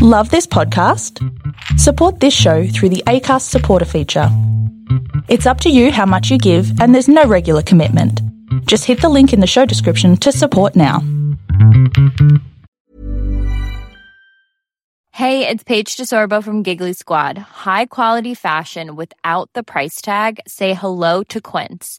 Love this podcast? Support this show through the ACAST supporter feature. It's up to you how much you give, and there's no regular commitment. Just hit the link in the show description to support now. Hey, it's Paige DeSorbo from Giggly Squad. High quality fashion without the price tag. Say hello to Quince.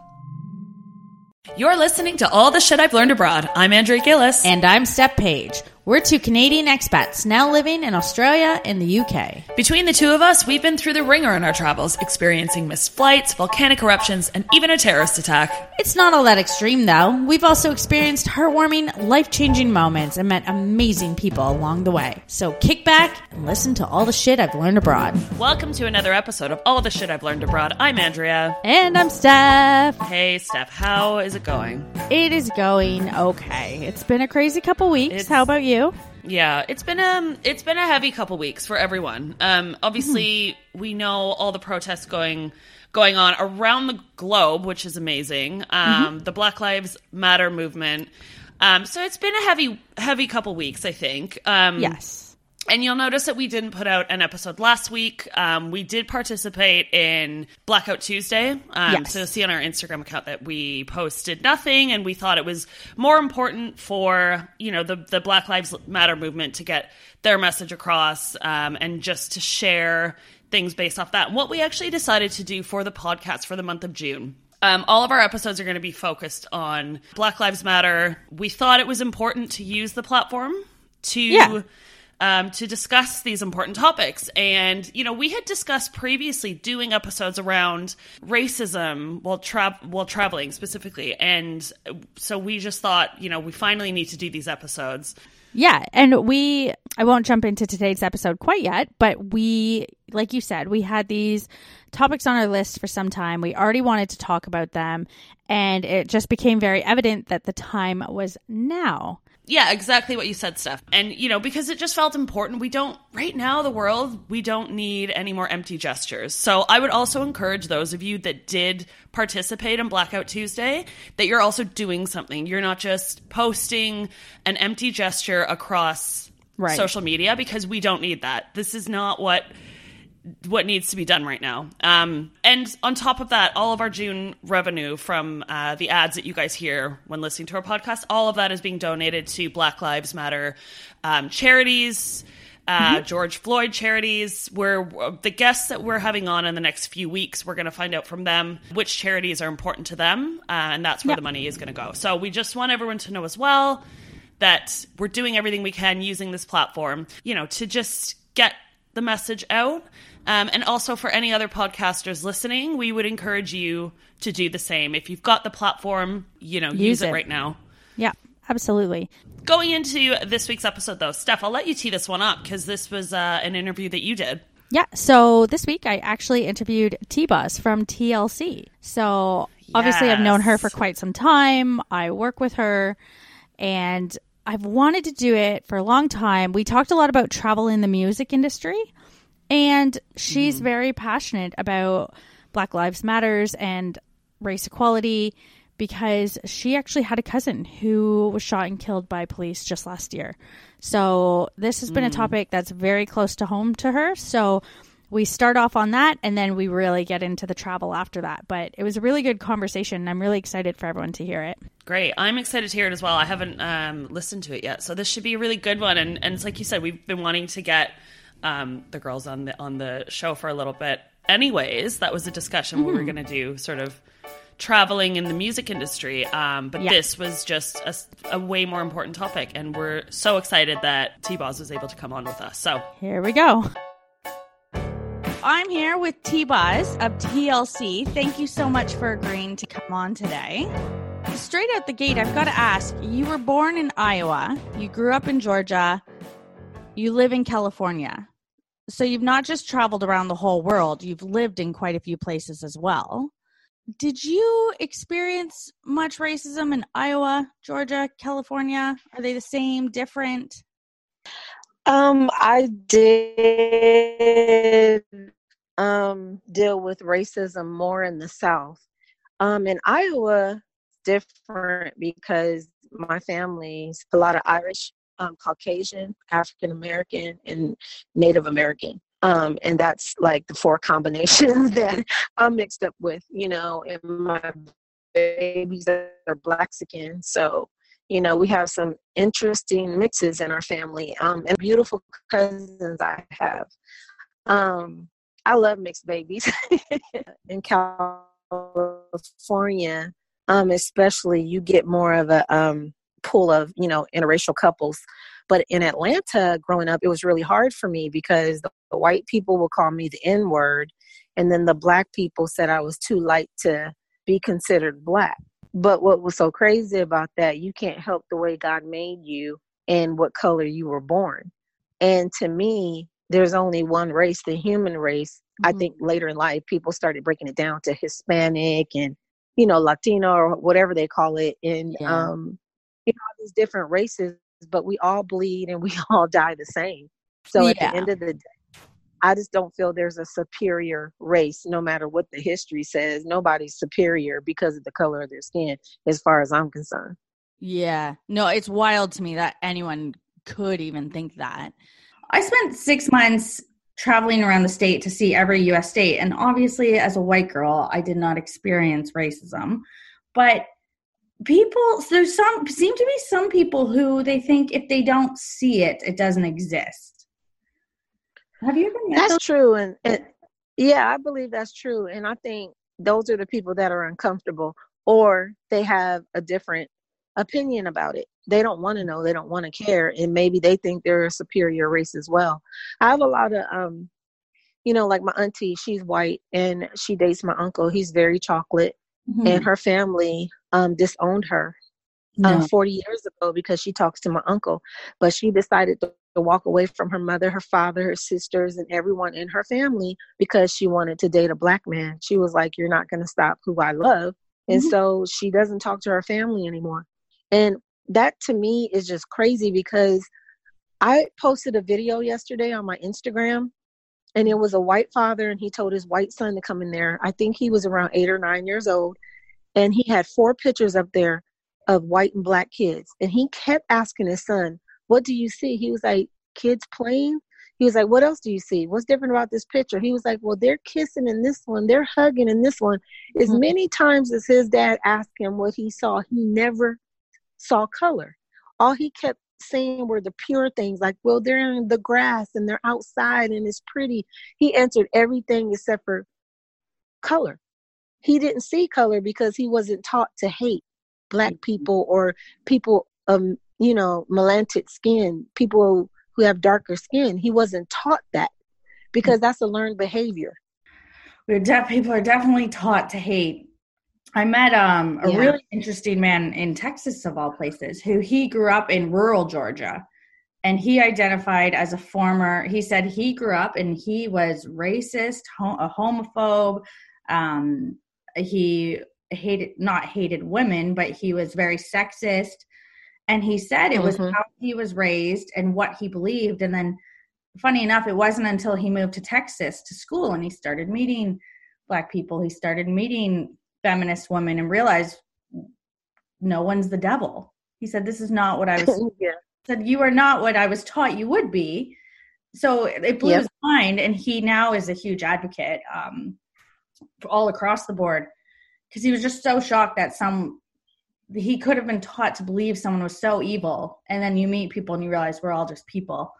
You're listening to All the Shit I've Learned Abroad. I'm Andrea Gillis. And I'm Steph Page. We're two Canadian expats now living in Australia and the UK. Between the two of us, we've been through the ringer in our travels, experiencing missed flights, volcanic eruptions, and even a terrorist attack. It's not all that extreme, though. We've also experienced heartwarming, life changing moments and met amazing people along the way. So kick back and listen to all the shit I've learned abroad. Welcome to another episode of All the Shit I've Learned Abroad. I'm Andrea. And I'm Steph. Hey, Steph, how is it going? It is going okay. It's been a crazy couple weeks. It's- How about you? Yeah, it's been um it's been a heavy couple weeks for everyone. Um obviously we know all the protests going going on around the globe, which is amazing. Um the Black Lives Matter movement. Um so it's been a heavy heavy couple weeks, I think. Um Yes. And you'll notice that we didn't put out an episode last week. Um, we did participate in Blackout Tuesday. Um, Yes. So you'll see on our Instagram account that we posted nothing, and we thought it was more important for you know the the Black Lives Matter movement to get their message across, um, and just to share things based off that. And what we actually decided to do for the podcast for the month of June. Um, all of our episodes are going to be focused on Black Lives Matter. We thought it was important to use the platform to Yeah. Um, to discuss these important topics. And, you know, we had discussed previously doing episodes around racism while, tra- while traveling specifically. And so we just thought, you know, we finally need to do these episodes. Yeah, and we I won't jump into today's episode quite yet, but we like you said, we had these topics on our list for some time. We already wanted to talk about them, and it just became very evident that the time was now. Yeah, exactly what you said, Steph. And, you know, because it just felt important, we don't, right now, the world, we don't need any more empty gestures. So I would also encourage those of you that did participate in Blackout Tuesday that you're also doing something. You're not just posting an empty gesture across Right. social media because we don't need that. This is not what what needs to be done right now. Um, and on top of that, all of our June revenue from uh, the ads that you guys hear when listening to our podcast, all of that is being donated to Black Lives Matter um, charities. Uh, George Floyd charities. We're the guests that we're having on in the next few weeks. We're going to find out from them which charities are important to them, uh, and that's where the money is going to go. So we just want everyone to know as well that we're doing everything we can using this platform, you know, to just get the message out. Um, and also for any other podcasters listening, we would encourage you to do the same. If you've got the platform, you know, use, Use it. it. right now. Yeah, absolutely. Going into this week's episode, though, Steph, I'll let you tee this one up because this was uh, an interview that you did. Yeah, so this week I actually interviewed T Boz from TLC. So obviously I've known her for quite some time. I work with her and I've wanted to do it for a long time. We talked a lot about travel in the music industry and she's very passionate about Black Lives Matters and race equality because she actually had a cousin who was shot and killed by police just last year. So this has been a topic that's very close to home to her. So we start off on that and then we really get into the travel after that. But it was a really good conversation. and I'm really excited for everyone to hear it. Great. I'm excited to hear it as well. I haven't um, listened to it yet. So this should be a really good one. And, and it's like you said, we've been wanting to get um, the girls on the on the show for a little bit. Anyways, that was a discussion mm-hmm. we were going to do sort of traveling in the music industry. Um, but yeah. this was just a, a, way more important topic. And we're so excited that T Boz was able to come on with us. So here we go. I'm here with T Boz of TLC. Thank you so much for agreeing to come on today. Straight out the gate, I've got to ask you were born in Iowa, you grew up in Georgia, you live in California. So you've not just traveled around the whole world, you've lived in quite a few places as well. Did you experience much racism in Iowa, Georgia, California? Are they the same, different? Um, I did um deal with racism more in the South. Um, in Iowa, different because my family's a lot of Irish, um, Caucasian, African American, and Native American. Um, and that's like the four combinations that I'm mixed up with, you know, and my babies are skin. So you know, we have some interesting mixes in our family um, and beautiful cousins I have. Um, I love mixed babies. in California, um, especially, you get more of a um, pool of, you know, interracial couples. But in Atlanta, growing up, it was really hard for me because the, the white people would call me the N word, and then the black people said I was too light to be considered black. But what was so crazy about that, you can't help the way God made you and what color you were born. And to me, there's only one race, the human race. Mm-hmm. I think later in life, people started breaking it down to Hispanic and, you know, Latino or whatever they call it. And, yeah. um, you know, these different races, but we all bleed and we all die the same. So yeah. at the end of the day, I just don't feel there's a superior race, no matter what the history says. Nobody's superior because of the color of their skin, as far as I'm concerned. Yeah. No, it's wild to me that anyone could even think that. I spent six months traveling around the state to see every US state. And obviously, as a white girl, I did not experience racism. But people, there's some, seem to be some people who they think if they don't see it, it doesn't exist. Have you ever met That's those? true. And, and yeah, I believe that's true. And I think those are the people that are uncomfortable or they have a different opinion about it. They don't want to know, they don't want to care, and maybe they think they're a superior race as well. I have a lot of um you know, like my auntie, she's white and she dates my uncle. He's very chocolate mm-hmm. and her family um disowned her no. um, 40 years ago because she talks to my uncle. But she decided to to walk away from her mother, her father, her sisters, and everyone in her family because she wanted to date a black man. She was like, You're not going to stop who I love. And mm-hmm. so she doesn't talk to her family anymore. And that to me is just crazy because I posted a video yesterday on my Instagram and it was a white father and he told his white son to come in there. I think he was around eight or nine years old. And he had four pictures up there of white and black kids. And he kept asking his son, what do you see? He was like, kids playing. He was like, what else do you see? What's different about this picture? He was like, well, they're kissing in this one, they're hugging in this one. As mm-hmm. many times as his dad asked him what he saw, he never saw color. All he kept saying were the pure things, like, well, they're in the grass and they're outside and it's pretty. He answered everything except for color. He didn't see color because he wasn't taught to hate black mm-hmm. people or people um you know, melantic skin, people who have darker skin. He wasn't taught that because that's a learned behavior. We're def- people are definitely taught to hate. I met um, a yeah. really interesting man in Texas, of all places, who he grew up in rural Georgia. And he identified as a former, he said he grew up and he was racist, a homophobe. Um, he hated, not hated women, but he was very sexist and he said it was mm-hmm. how he was raised and what he believed and then funny enough it wasn't until he moved to texas to school and he started meeting black people he started meeting feminist women and realized no one's the devil he said this is not what i was yeah. said you are not what i was taught you would be so it blew yep. his mind, and he now is a huge advocate um, all across the board because he was just so shocked that some he could have been taught to believe someone was so evil, and then you meet people and you realize we're all just people.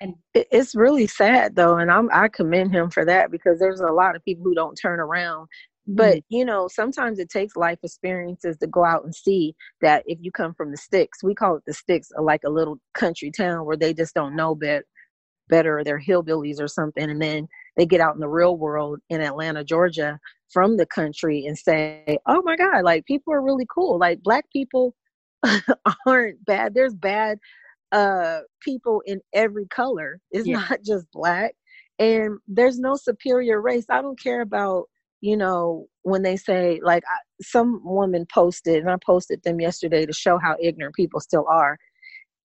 And it's really sad though, and I'm I commend him for that because there's a lot of people who don't turn around but mm-hmm. you know sometimes it takes life experiences to go out and see that if you come from the sticks we call it the sticks like a little country town where they just don't know better better they're hillbillies or something and then they get out in the real world in atlanta georgia from the country and say oh my god like people are really cool like black people aren't bad there's bad uh people in every color it's yeah. not just black and there's no superior race i don't care about you know when they say like some woman posted and i posted them yesterday to show how ignorant people still are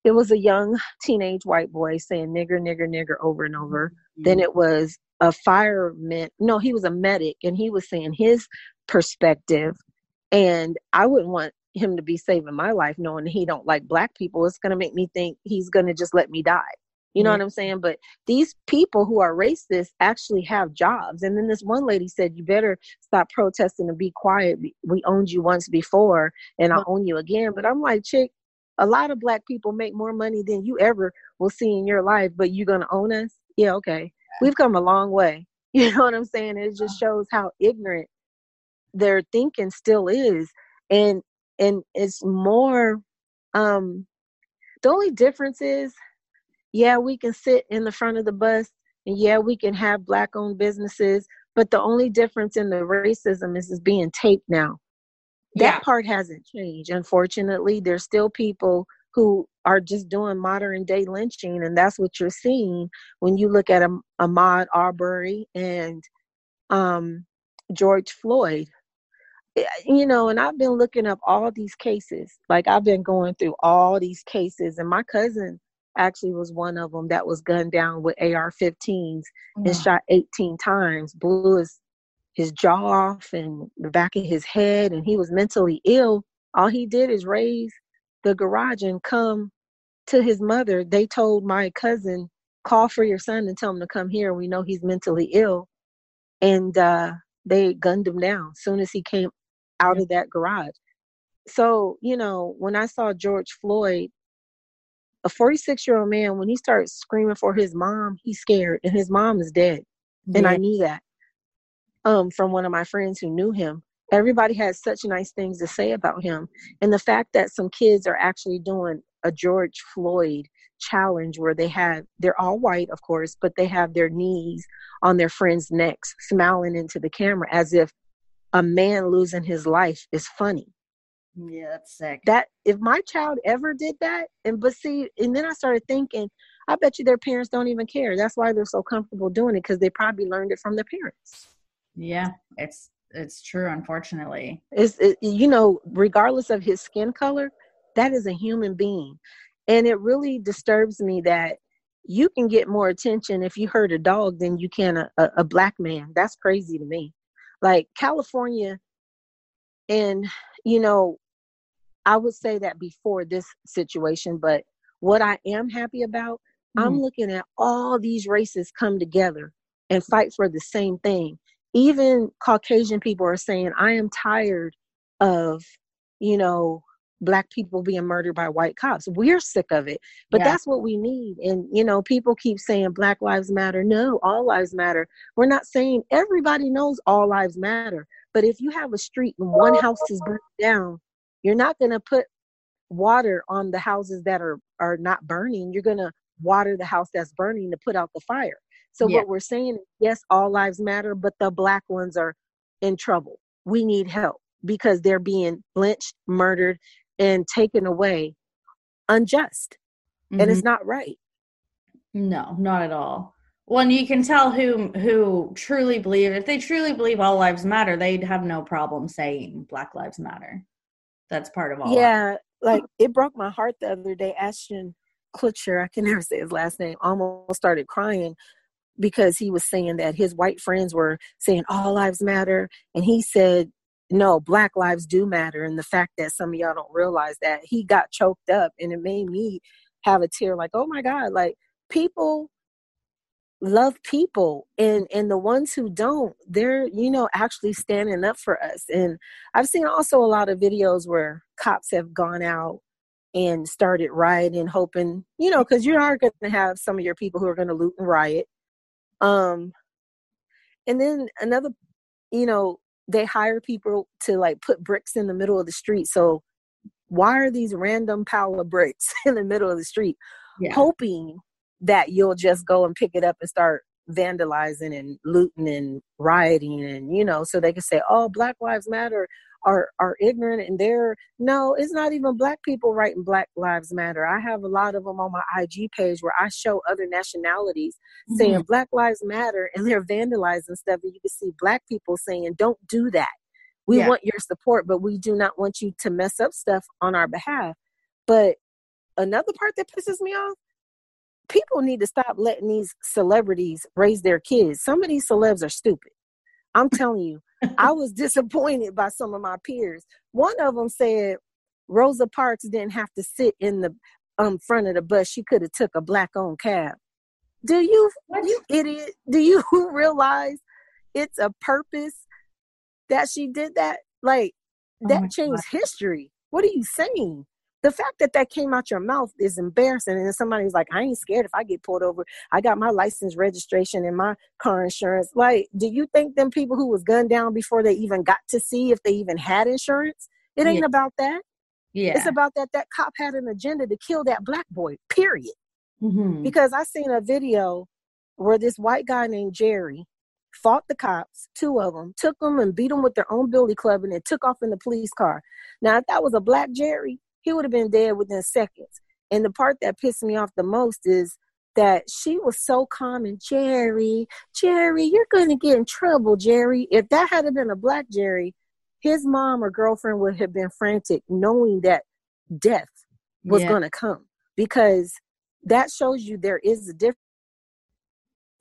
it was a young teenage white boy saying nigger, nigger, nigger over and over. Mm-hmm. Then it was a fireman. No, he was a medic and he was saying his perspective. And I wouldn't want him to be saving my life knowing he don't like black people. It's going to make me think he's going to just let me die. You know what I'm saying? But these people who are racist actually have jobs. And then this one lady said, You better stop protesting and be quiet. We owned you once before and I'll own you again. But I'm like, chick, a lot of black people make more money than you ever will see in your life, but you're gonna own us? Yeah, okay. We've come a long way. You know what I'm saying? It just shows how ignorant their thinking still is. And and it's more um the only difference is yeah, we can sit in the front of the bus and yeah, we can have black owned businesses, but the only difference in the racism is is being taped now that yeah. part hasn't changed unfortunately there's still people who are just doing modern day lynching and that's what you're seeing when you look at ahmaud arbery and um, george floyd. Eh, you know and i've been looking up all these cases. Like i've been going through all these cases and my cousin actually was one of them that was gunned down with ar-15s mm. and shot 18 times blew his his jaw off and the back of his head and he was mentally ill. All he did is raise the garage and come to his mother they told my cousin call for your son and tell him to come here. We know he's mentally ill. And uh, they gunned him down as soon as he came out of that garage. So you know when i saw george floyd a 46 year old man when he started screaming for his mom he's scared and his mom is dead and i knew that um, from one of my friends who knew him. Everybody has such nice things to say about him. And the fact that some kids are actually doing a George Floyd challenge where they have, they're all white, of course, but they have their knees on their friends' necks, smiling into the camera as if a man losing his life is funny. Yeah, that's sick. That if my child ever did that, and but see, and then I started thinking, I bet you their parents don't even care. That's why they're so comfortable doing it because they probably learned it from their parents. Yeah, it's it's true. Unfortunately, it's it, you know, regardless of his skin color, that is a human being, and it really disturbs me that you can get more attention if you hurt a dog than you can a, a, a black man. That's crazy to me. Like California, and you know, I would say that before this situation, but what I am happy about, mm. I'm looking at all these races come together and fight for the same thing even Caucasian people are saying, I am tired of, you know, black people being murdered by white cops. We're sick of it. But yeah. that's what we need. And, you know, people keep saying Black Lives Matter. No, all lives matter. We're not saying everybody knows all lives matter. But if you have a street and one house is burned down, you're not going to put water on the houses that are, are not burning. You're going to water the house that's burning to put out the fire. So yeah. what we're saying is, yes, all lives matter, but the black ones are in trouble. We need help because they're being lynched, murdered, and taken away unjust. Mm-hmm. And it's mm-hmm. not right. No, not at all. Well, and you can tell who who truly believe if they truly believe all lives matter, they'd have no problem saying Black Lives Matter. That's part of all. Yeah, like it broke my heart the other day. Ashton Kutcher, I can never say his last name, almost started crying because he was saying that his white friends were saying all lives matter and he said no black lives do matter. And the fact that some of y'all don't realize that he got choked up and it made me have a tear like oh my god like people love people and and the ones who don't they're you know actually standing up for us. And i've seen also a lot of videos where cops have gone out and started rioting hoping you know because you are going to have some of your people who are going to loot and riot um and then another you know they hire people to like put bricks in the middle of the street so why are these random pile of bricks in the middle of the street yeah. hoping that you'll just go and pick it up and start vandalizing and looting and rioting and you know so they can say oh black lives matter are are ignorant and they're no it's not even black people writing black lives matter i have a lot of them on my ig page where i show other nationalities mm-hmm. saying black lives matter and they're vandalizing stuff and you can see black people saying don't do that we yeah. want your support but we do not want you to mess up stuff on our behalf but another part that pisses me off people need to stop letting these celebrities raise their kids. Some of these celebs are stupid. I'm telling you, I was disappointed by some of my peers. One of them said Rosa Parks didn't have to sit in the um, front of the bus. She could have took a black owned cab. Do you, what? you idiot? Do you realize it's a purpose that she did that? Like oh that changed God. history. What are you saying? The fact that that came out your mouth is embarrassing. And somebody's like, I ain't scared if I get pulled over. I got my license registration and my car insurance. Like, do you think them people who was gunned down before they even got to see if they even had insurance? It ain't yeah. about that. Yeah. It's about that that cop had an agenda to kill that black boy, period. Mm-hmm. Because I seen a video where this white guy named Jerry fought the cops, two of them, took them and beat them with their own billy club and then took off in the police car. Now, if that was a black Jerry, he would have been dead within seconds. And the part that pissed me off the most is that she was so calm and Jerry, Jerry, you're going to get in trouble, Jerry. If that had been a black Jerry, his mom or girlfriend would have been frantic knowing that death was yeah. going to come because that shows you there is a difference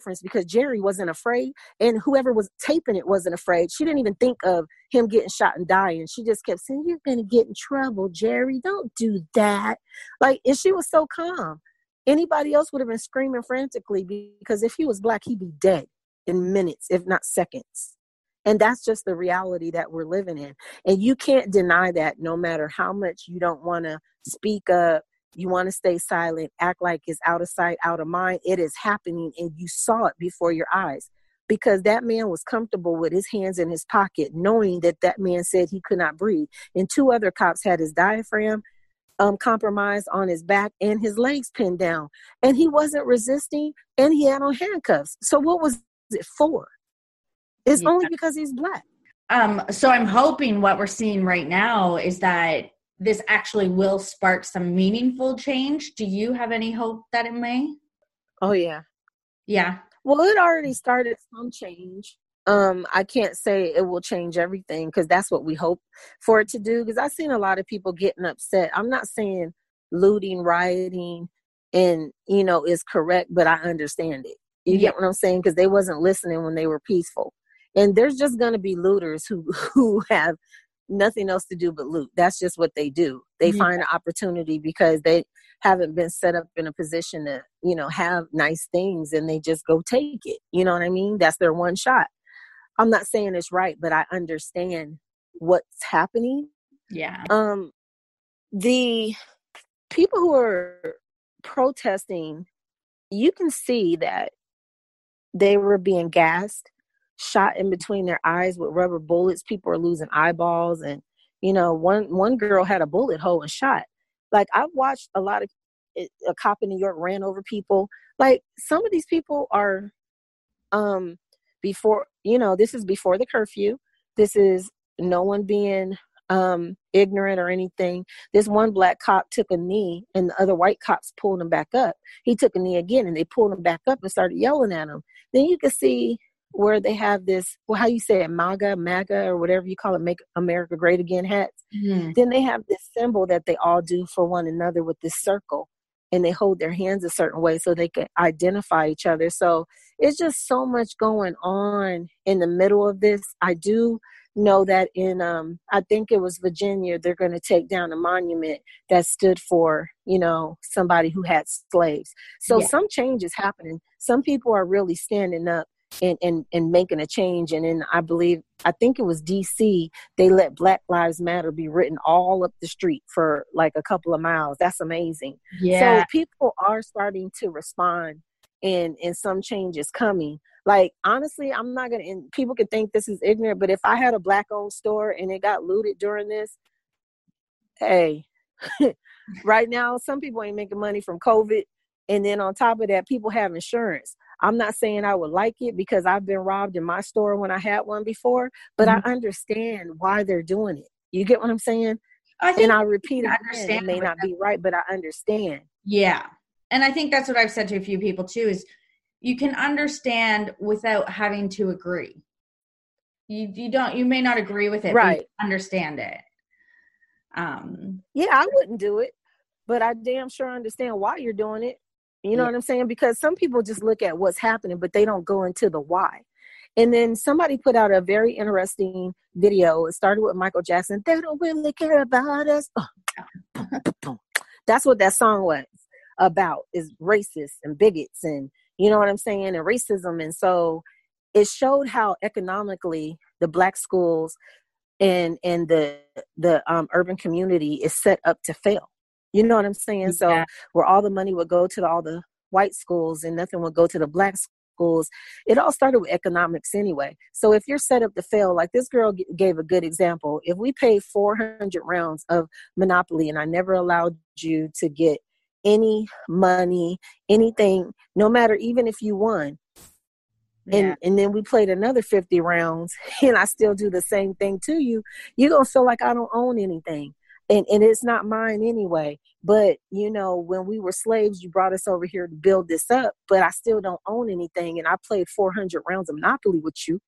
difference because Jerry wasn't afraid and whoever was taping it wasn't afraid. She didn't even think of him getting shot and dying. She just kept saying, You're to get in trouble, Jerry. Don't do that. Like, and she was so calm. Anybody else would have been screaming frantically because if he was black, he'd be dead in minutes, if not seconds. And that's just the reality that we're living in. And you can't deny that no matter how much you don't want to speak up you want to stay silent, act like it's out of sight, out of mind. It is happening and you saw it before your eyes because that man was comfortable with his hands in his pocket, knowing that that man said he could not breathe. And two other cops had his diaphragm um, compromised on his back and his legs pinned down. And he wasn't resisting and he had on handcuffs. So, what was it for? It's yeah. only because he's black. Um, so I'm hoping what we're seeing right now is that this actually will spark some meaningful change. Do you have any hope that it may? Oh yeah. Yeah. Well, it already started some change. Um, I can't say it will change everything because that's what we hope for it to do. Because I've seen a lot of people getting upset. I'm not saying looting, rioting, and you know is correct, but I understand it. You yeah. get what I'm saying? Because they wasn't listening when they were peaceful. And there's just gonna be looters who who have nothing else to do but loot. That's just what they do. They yeah. find an opportunity because they haven't been set up in a position to, you know, have nice things and they just go take it. You know what I mean? That's their one shot. I'm not saying it's right, but I understand what's happening. Yeah. Um the people who are protesting, you can see that they were being gassed shot in between their eyes with rubber bullets. People are losing eyeballs, and you know, one one girl had a bullet hole and shot. Like I've watched a lot of a cop in New York ran over people. Like some of these people are, um, before you know, this is before the curfew. This is no one being um ignorant or anything. This one black cop took a knee and the other white cops pulled him back up. He took a knee again and they pulled him back up and started yelling at him. Then you can see where they have this, well, how you say it, MAGA, MAGA, or whatever you call it, Make America Great Again hats. Mm-hmm. Then they have this symbol that they all do for one another with this circle, and they hold their hands a certain way so they can identify each other. So it's just so much going on in the middle of this. I do know that in um I think it was Virginia they're going to take down a monument that stood for, you know, somebody who had slaves. So yeah. some change is happening. Some people are really standing up and, and and making a change and then I believe I think it was DC they let Black Lives Matter be written all up the street for like a couple of miles. That's amazing. Yeah. So people are starting to respond and and some change is coming like honestly i'm not gonna and people could think this is ignorant but if i had a black owned store and it got looted during this hey right now some people ain't making money from covid and then on top of that people have insurance i'm not saying i would like it because i've been robbed in my store when i had one before but mm-hmm. i understand why they're doing it you get what i'm saying I and i repeat it again, it may not be right but i understand yeah and I think that's what I've said to a few people too is you can understand without having to agree. You you don't you may not agree with it, right? understand it. Um yeah, I wouldn't do it, but I damn sure understand why you're doing it. You know yeah. what I'm saying? Because some people just look at what's happening, but they don't go into the why. And then somebody put out a very interesting video. It started with Michael Jackson. They don't really care about us. That's what that song was about is racists and bigots and you know what I'm saying and racism and so it showed how economically the black schools and and the the um, urban community is set up to fail. You know what I'm saying? Yeah. So where all the money would go to the, all the white schools and nothing would go to the black schools. It all started with economics anyway. So if you're set up to fail, like this girl g- gave a good example. If we pay 400 rounds of Monopoly and I never allowed you to get any money, anything, no matter even if you won. Yeah. And and then we played another 50 rounds and I still do the same thing to you, you're gonna feel like I don't own anything. And and it's not mine anyway. But you know, when we were slaves, you brought us over here to build this up, but I still don't own anything. And I played 400 rounds of Monopoly with you.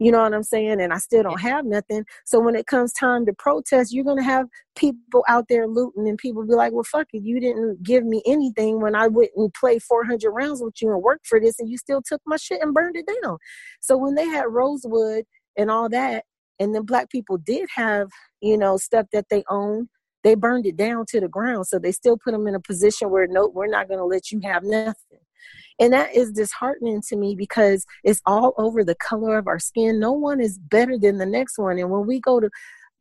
You know what I'm saying? And I still don't have nothing. So when it comes time to protest, you're going to have people out there looting and people be like, well, fuck it. You didn't give me anything when I went and played 400 rounds with you and worked for this and you still took my shit and burned it down. So when they had Rosewood and all that, and then black people did have, you know, stuff that they owned, they burned it down to the ground. So they still put them in a position where, no, we're not going to let you have nothing. And that is disheartening to me because it's all over the color of our skin. No one is better than the next one. And when we go to,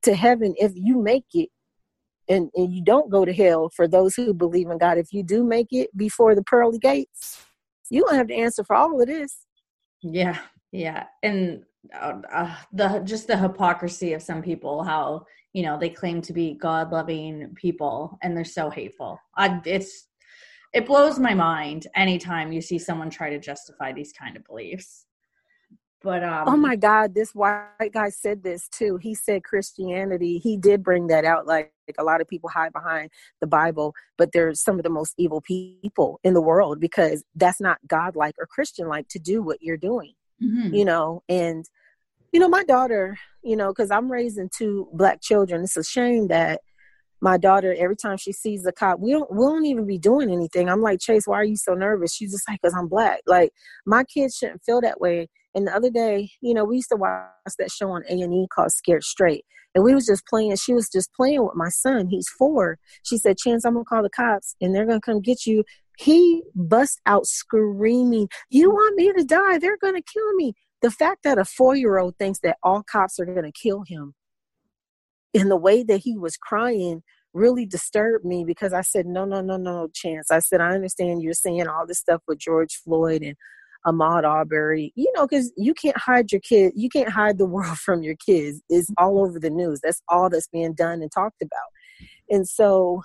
to heaven, if you make it, and, and you don't go to hell for those who believe in God, if you do make it before the pearly gates, you don't have to answer for all of this. Yeah, yeah. And uh, uh, the just the hypocrisy of some people, how you know they claim to be God loving people and they're so hateful. I, it's it blows my mind anytime you see someone try to justify these kind of beliefs. But um, oh my God, this white guy said this too. He said Christianity. He did bring that out. Like, like a lot of people hide behind the Bible, but they're some of the most evil people in the world because that's not God-like or Christian-like to do what you're doing. Mm-hmm. You know, and you know my daughter. You know, because I'm raising two black children. It's a shame that my daughter every time she sees a cop we don't we don't even be doing anything. I'm like chase why are you so nervous? She's just like because i'm black like my kids shouldn't feel that way. And the other day you know we used to watch that show on a&e called scared straight and we was just playing she was just playing with my son. He's four. She said chance i'm gonna call the cops and they're gonna come get you. He bust out screaming you want me to die? They're gonna kill me the fact that a four-year-old thinks that all cops are gonna kill him in the way that he was crying really disturbed me because I said, no, no, no, no, chance. I said, I understand you're saying all this stuff with George Floyd and Ahmaud Arbery, you know, because you can't hide your kid, you can't hide the world from your kids. It's all over the news. That's all that's being done and talked about. And so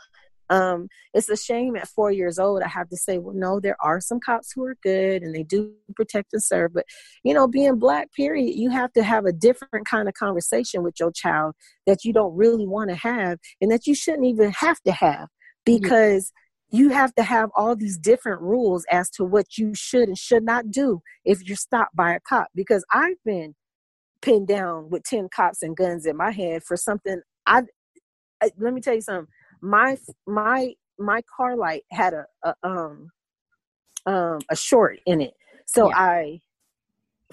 um, it's a shame at four years old i have to say well no there are some cops who are good and they do protect and serve but you know being black period you have to have a different kind of conversation with your child that you don't really want to have and that you shouldn't even have to have because you have to have all these different rules as to what you should and should not do if you're stopped by a cop because i've been pinned down with 10 cops and guns in my head for something i let me tell you something my my my car light had a, a um um a short in it so yeah. i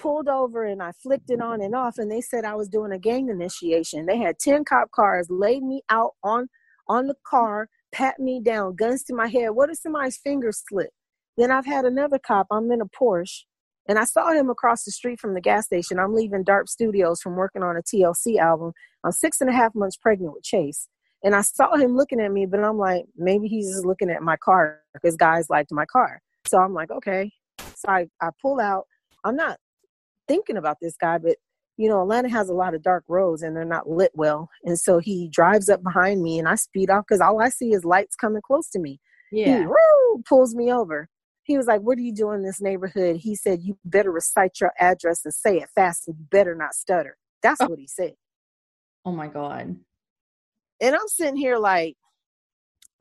pulled over and I flicked it on and off and they said I was doing a gang initiation. They had 10 cop cars laid me out on on the car, pat me down, guns to my head. What if somebody's finger slip? Then I've had another cop, I'm in a Porsche, and I saw him across the street from the gas station. I'm leaving Darp Studios from working on a TLC album. I'm six and a half months pregnant with Chase. And I saw him looking at me, but I'm like, maybe he's just looking at my car because guys liked my car. So I'm like, okay. So I, I pull out. I'm not thinking about this guy, but you know, Atlanta has a lot of dark roads and they're not lit well. And so he drives up behind me and I speed off because all I see is lights coming close to me. Yeah. He woo, pulls me over. He was like, What are you doing in this neighborhood? He said, You better recite your address and say it fast and you better not stutter. That's oh. what he said. Oh my God. And I'm sitting here like,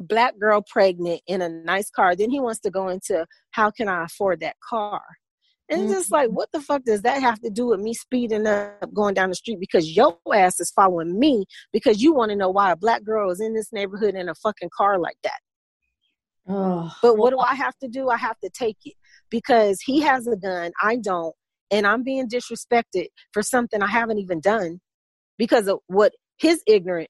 black girl pregnant in a nice car. Then he wants to go into how can I afford that car? And it's just like, mm-hmm. what the fuck does that have to do with me speeding up going down the street because your ass is following me because you want to know why a black girl is in this neighborhood in a fucking car like that. Oh, but what do I have to do? I have to take it because he has a gun, I don't, and I'm being disrespected for something I haven't even done because of what his ignorant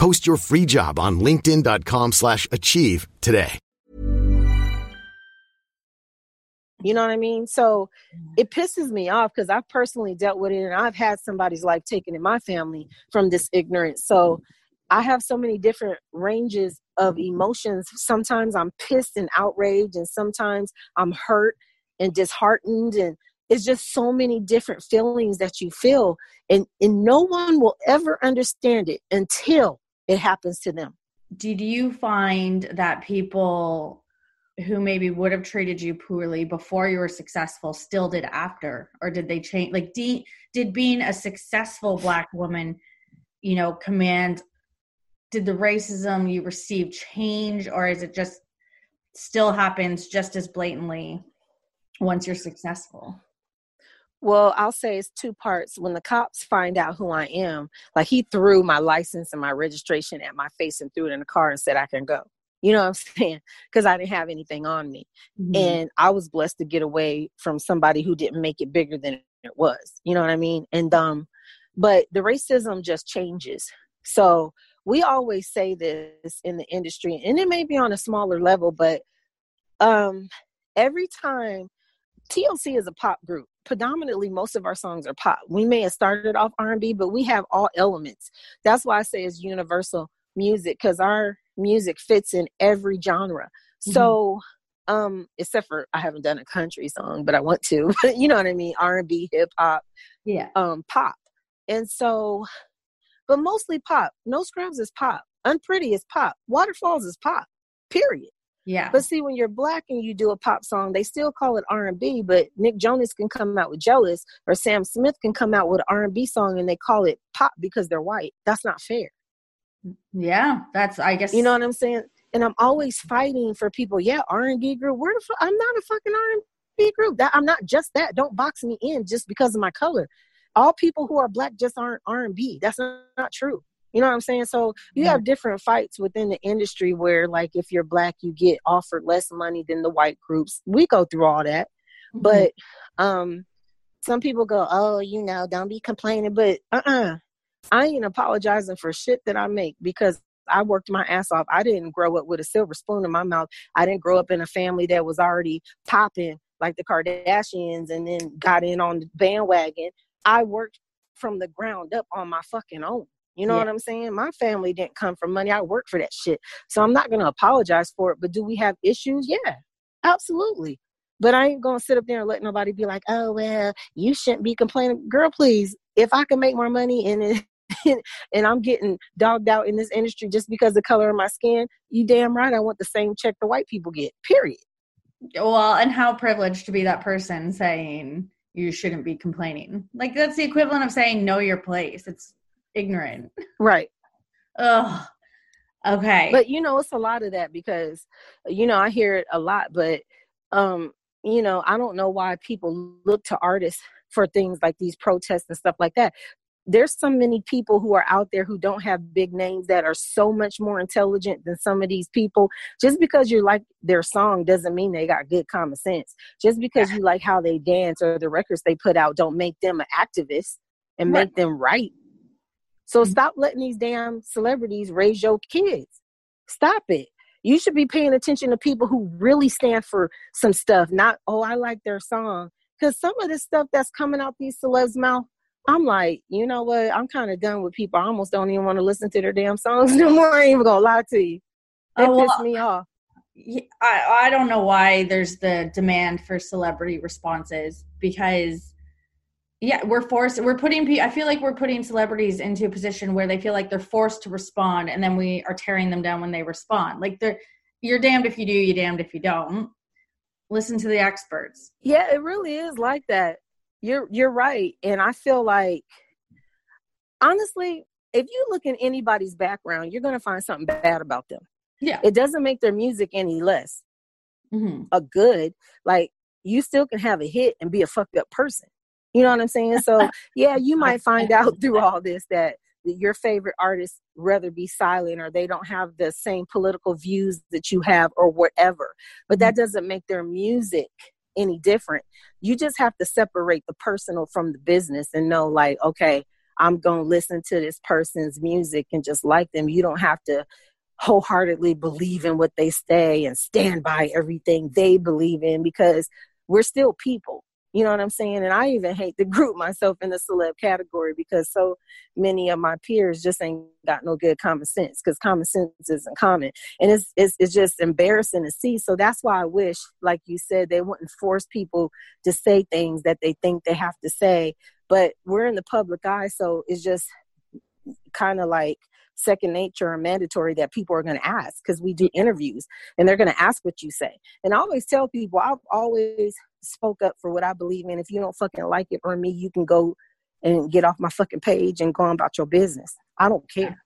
Post your free job on linkedin.com slash achieve today. You know what I mean? So it pisses me off because I've personally dealt with it and I've had somebody's life taken in my family from this ignorance. So I have so many different ranges of emotions. Sometimes I'm pissed and outraged, and sometimes I'm hurt and disheartened and it's just so many different feelings that you feel and and no one will ever understand it until it happens to them. Did you find that people who maybe would have treated you poorly before you were successful still did after or did they change like did, did being a successful black woman you know command did the racism you received change or is it just still happens just as blatantly once you're successful well, I'll say it's two parts. When the cops find out who I am, like he threw my license and my registration at my face and threw it in the car and said I can go. You know what I'm saying? Because I didn't have anything on me. Mm-hmm. And I was blessed to get away from somebody who didn't make it bigger than it was. You know what I mean? And um, but the racism just changes. So we always say this in the industry, and it may be on a smaller level, but um every time TLC is a pop group predominantly most of our songs are pop. We may have started off R&B, but we have all elements. That's why I say it's universal music because our music fits in every genre. Mm-hmm. So, um, except for I haven't done a country song, but I want to. You know what I mean? R&B, hip hop, yeah, um, pop. And so, but mostly pop. No Scrubs is pop. Unpretty is pop. Waterfalls is pop. Period. Yeah. But see, when you're black and you do a pop song, they still call it R and B. But Nick Jonas can come out with "Jealous," or Sam Smith can come out with R and B song, and they call it pop because they're white. That's not fair. Mm, yeah, that's I guess you know what I'm saying. And I'm always fighting for people. Yeah, R and B group. Where the fuck? I'm not a fucking R and B group. That I'm not just that. Don't box me in just because of my color. All people who are black just aren't R and B. That's not, not true. You know what I'm saying? So you have different fights within the industry where, like, if you're black, you get offered less money than the white groups. We go through all that, mm-hmm. but um, some people go, oh, you know, don't be complaining, but uh uh-uh. uh I ain't apologizing for shit that I make because I worked my ass off. I didn't grow up with a silver spoon in my mouth. I didn't grow up in a family that was already popping like the Kardashians and then got in on the bandwagon. I worked from the ground up on my fucking own. You know yeah. what I'm saying? My family didn't come from money. I worked for that shit. So I'm not going to apologize for it. But do we have issues? Yeah, absolutely. But I ain't going to sit up there and let nobody be like, oh, well, you shouldn't be complaining. Girl, please, if I can make more money and it, and I'm getting dogged out in this industry just because of the color of my skin, you damn right I want the same check the white people get. Period. Well, and how privileged to be that person saying you shouldn't be complaining. Like that's the equivalent of saying know your place. It's ignorant. Right. Ugh. Okay. But you know, it's a lot of that because you know, I hear it a lot, but um, you know, I don't know why people look to artists for things like these protests and stuff like that there's so many people who are out there who don't have big names that are so much more intelligent than some of these people. Just because you like their song doesn't mean they got good common sense. Just because you like how they dance or the records they put out don't make them an activist and make them right. So mm-hmm. stop letting these damn celebrities raise your kids. Stop it. You should be paying attention to people who really stand for some stuff, not, oh, I like their song. Because some of this stuff that's coming out these celebs' mouth, I'm like, you know what? I'm kind of done with people. I almost don't even want to listen to their damn songs no more. I ain't even gonna lie to you. They oh, well, piss me off. I I don't know why there's the demand for celebrity responses because yeah, we're forced. We're putting. I feel like we're putting celebrities into a position where they feel like they're forced to respond, and then we are tearing them down when they respond. Like they're, you're damned if you do, you're damned if you don't. Listen to the experts. Yeah, it really is like that you're you're right and i feel like honestly if you look in anybody's background you're going to find something bad about them yeah it doesn't make their music any less mm-hmm. a good like you still can have a hit and be a fucked up person you know what i'm saying so yeah you might find out through all this that your favorite artists rather be silent or they don't have the same political views that you have or whatever but that mm-hmm. doesn't make their music any different. You just have to separate the personal from the business and know, like, okay, I'm going to listen to this person's music and just like them. You don't have to wholeheartedly believe in what they say and stand by everything they believe in because we're still people. You know what I'm saying? And I even hate to group myself in the celeb category because so many of my peers just ain't got no good common sense because common sense isn't common. And it's, it's, it's just embarrassing to see. So that's why I wish, like you said, they wouldn't force people to say things that they think they have to say. But we're in the public eye, so it's just kind of like second nature and mandatory that people are going to ask because we do interviews and they're going to ask what you say. And I always tell people, I've always spoke up for what I believe in. If you don't fucking like it or me, you can go and get off my fucking page and go on about your business. I don't care.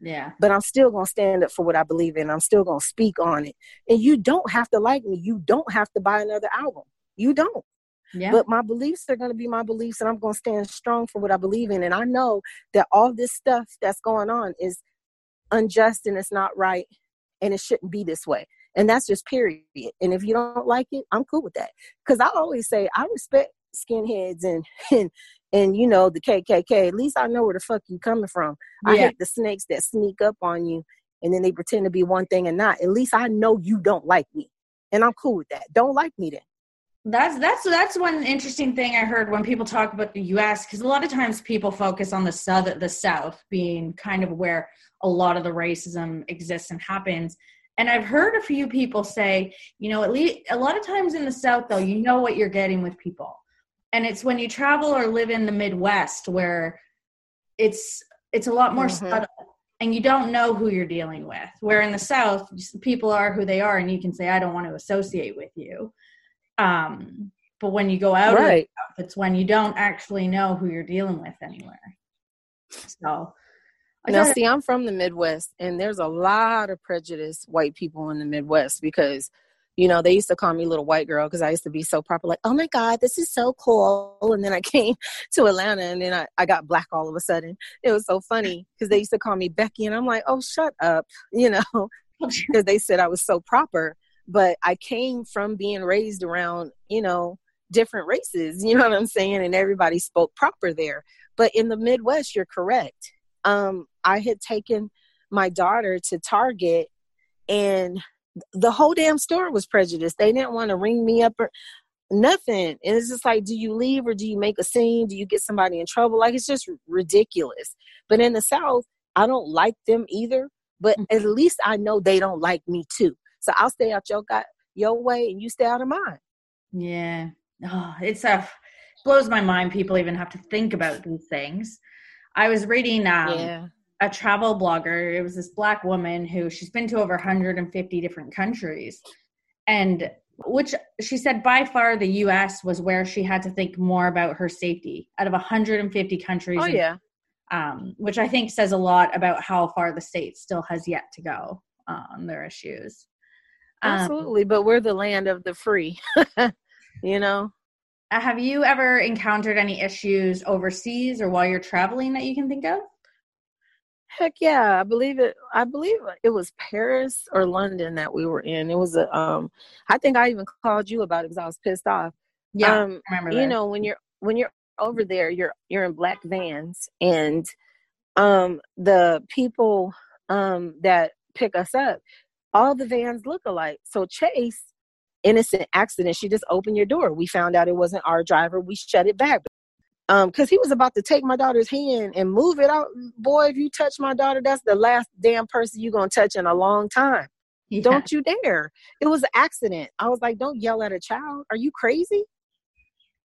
Yeah. But I'm still going to stand up for what I believe in. I'm still going to speak on it. And you don't have to like me. You don't have to buy another album. You don't. Yeah. But my beliefs are going to be my beliefs, and I'm going to stand strong for what I believe in. And I know that all this stuff that's going on is unjust and it's not right, and it shouldn't be this way. And that's just period. And if you don't like it, I'm cool with that. Because I always say I respect skinheads and and and you know the KKK. At least I know where the fuck you coming from. Yeah. I hate the snakes that sneak up on you and then they pretend to be one thing and not. At least I know you don't like me, and I'm cool with that. Don't like me then. That's that's that's one interesting thing I heard when people talk about the U.S. because a lot of times people focus on the south, the South being kind of where a lot of the racism exists and happens. And I've heard a few people say, you know, at least a lot of times in the South, though, you know what you're getting with people, and it's when you travel or live in the Midwest where it's it's a lot more mm-hmm. subtle and you don't know who you're dealing with. Where in the South, people are who they are, and you can say, I don't want to associate with you. Um, but when you go out, right. it's when you don't actually know who you're dealing with anywhere. So, now see, I'm from the Midwest, and there's a lot of prejudiced white people in the Midwest because, you know, they used to call me little white girl because I used to be so proper, like, oh my God, this is so cool. And then I came to Atlanta, and then I, I got black all of a sudden. It was so funny because they used to call me Becky, and I'm like, oh, shut up, you know, because they said I was so proper but I came from being raised around, you know, different races, you know what I'm saying? And everybody spoke proper there. But in the Midwest, you're correct. Um, I had taken my daughter to Target and the whole damn store was prejudiced. They didn't want to ring me up or nothing. And it's just like, do you leave or do you make a scene? Do you get somebody in trouble? Like it's just ridiculous. But in the South, I don't like them either. But mm. at least I know they don't like me too. So I'll stay out your got your way and you stay out of mine. Yeah. Oh, it's a blows my mind people even have to think about these things. I was reading um, yeah. a travel blogger. It was this black woman who she's been to over 150 different countries. And which she said by far the US was where she had to think more about her safety out of 150 countries. Oh, yeah. Um, which I think says a lot about how far the state still has yet to go on their issues. Um, Absolutely, but we're the land of the free, you know. Have you ever encountered any issues overseas or while you're traveling that you can think of? Heck yeah, I believe it. I believe it was Paris or London that we were in. It was a. Um, I think I even called you about it because I was pissed off. Yeah, um, you know when you're when you're over there, you're you're in black vans, and um, the people um that pick us up, all the vans look alike. So Chase, innocent accident, she just opened your door. We found out it wasn't our driver. We shut it back. Um because he was about to take my daughter's hand and move it out. Boy if you touch my daughter that's the last damn person you're gonna touch in a long time. Yeah. don't you dare. It was an accident. I was like don't yell at a child. Are you crazy?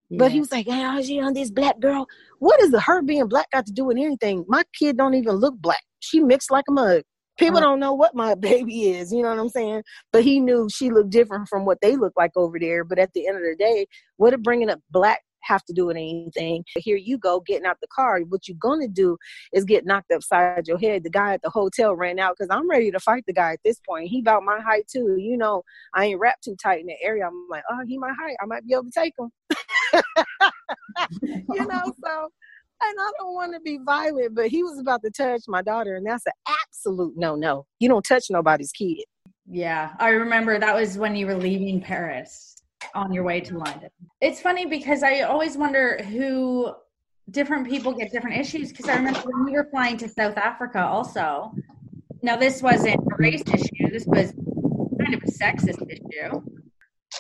Yeah. but he was like hey she on this black girl. What is the her being black got to do with anything? My kid don't even look black. She mixed like a mug people don't know what my baby is you know what i'm saying but he knew she looked different from what they look like over there but at the end of the day what it bringing up black have to do with anything. Here you go, getting out the car. What you're gonna do is get knocked upside your head. The guy at the hotel ran out because I'm ready to fight the guy at this point. He about my height too. You know, I ain't wrapped too tight in the area. I'm like, oh, he my height. I might be able to take him. you know, so and I don't want to be violent, but he was about to touch my daughter, and that's an absolute no no. You don't touch nobody's kid. Yeah, I remember that was when you were leaving Paris on your way to London. It's funny because I always wonder who different people get different issues because I remember when we were flying to South Africa also. Now this wasn't a race issue, this was kind of a sexist issue.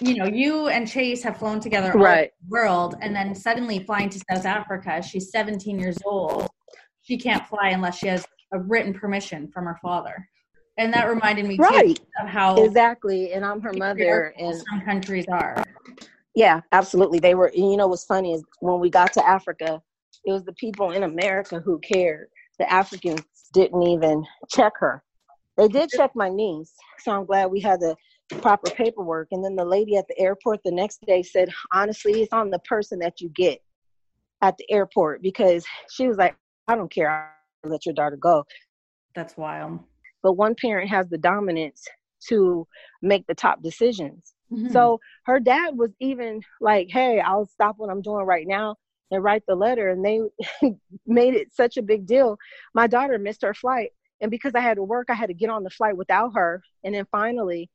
You know, you and Chase have flown together right. the world and then suddenly flying to South Africa, she's 17 years old. She can't fly unless she has a written permission from her father and that reminded me right. of how exactly and i'm her mother and some countries are yeah absolutely they were you know what's funny is when we got to africa it was the people in america who cared the africans didn't even check her they did check my niece so i'm glad we had the proper paperwork and then the lady at the airport the next day said honestly it's on the person that you get at the airport because she was like i don't care I'll let your daughter go that's wild but one parent has the dominance to make the top decisions. Mm-hmm. So her dad was even like, hey, I'll stop what I'm doing right now and write the letter. And they made it such a big deal. My daughter missed her flight. And because I had to work, I had to get on the flight without her. And then finally,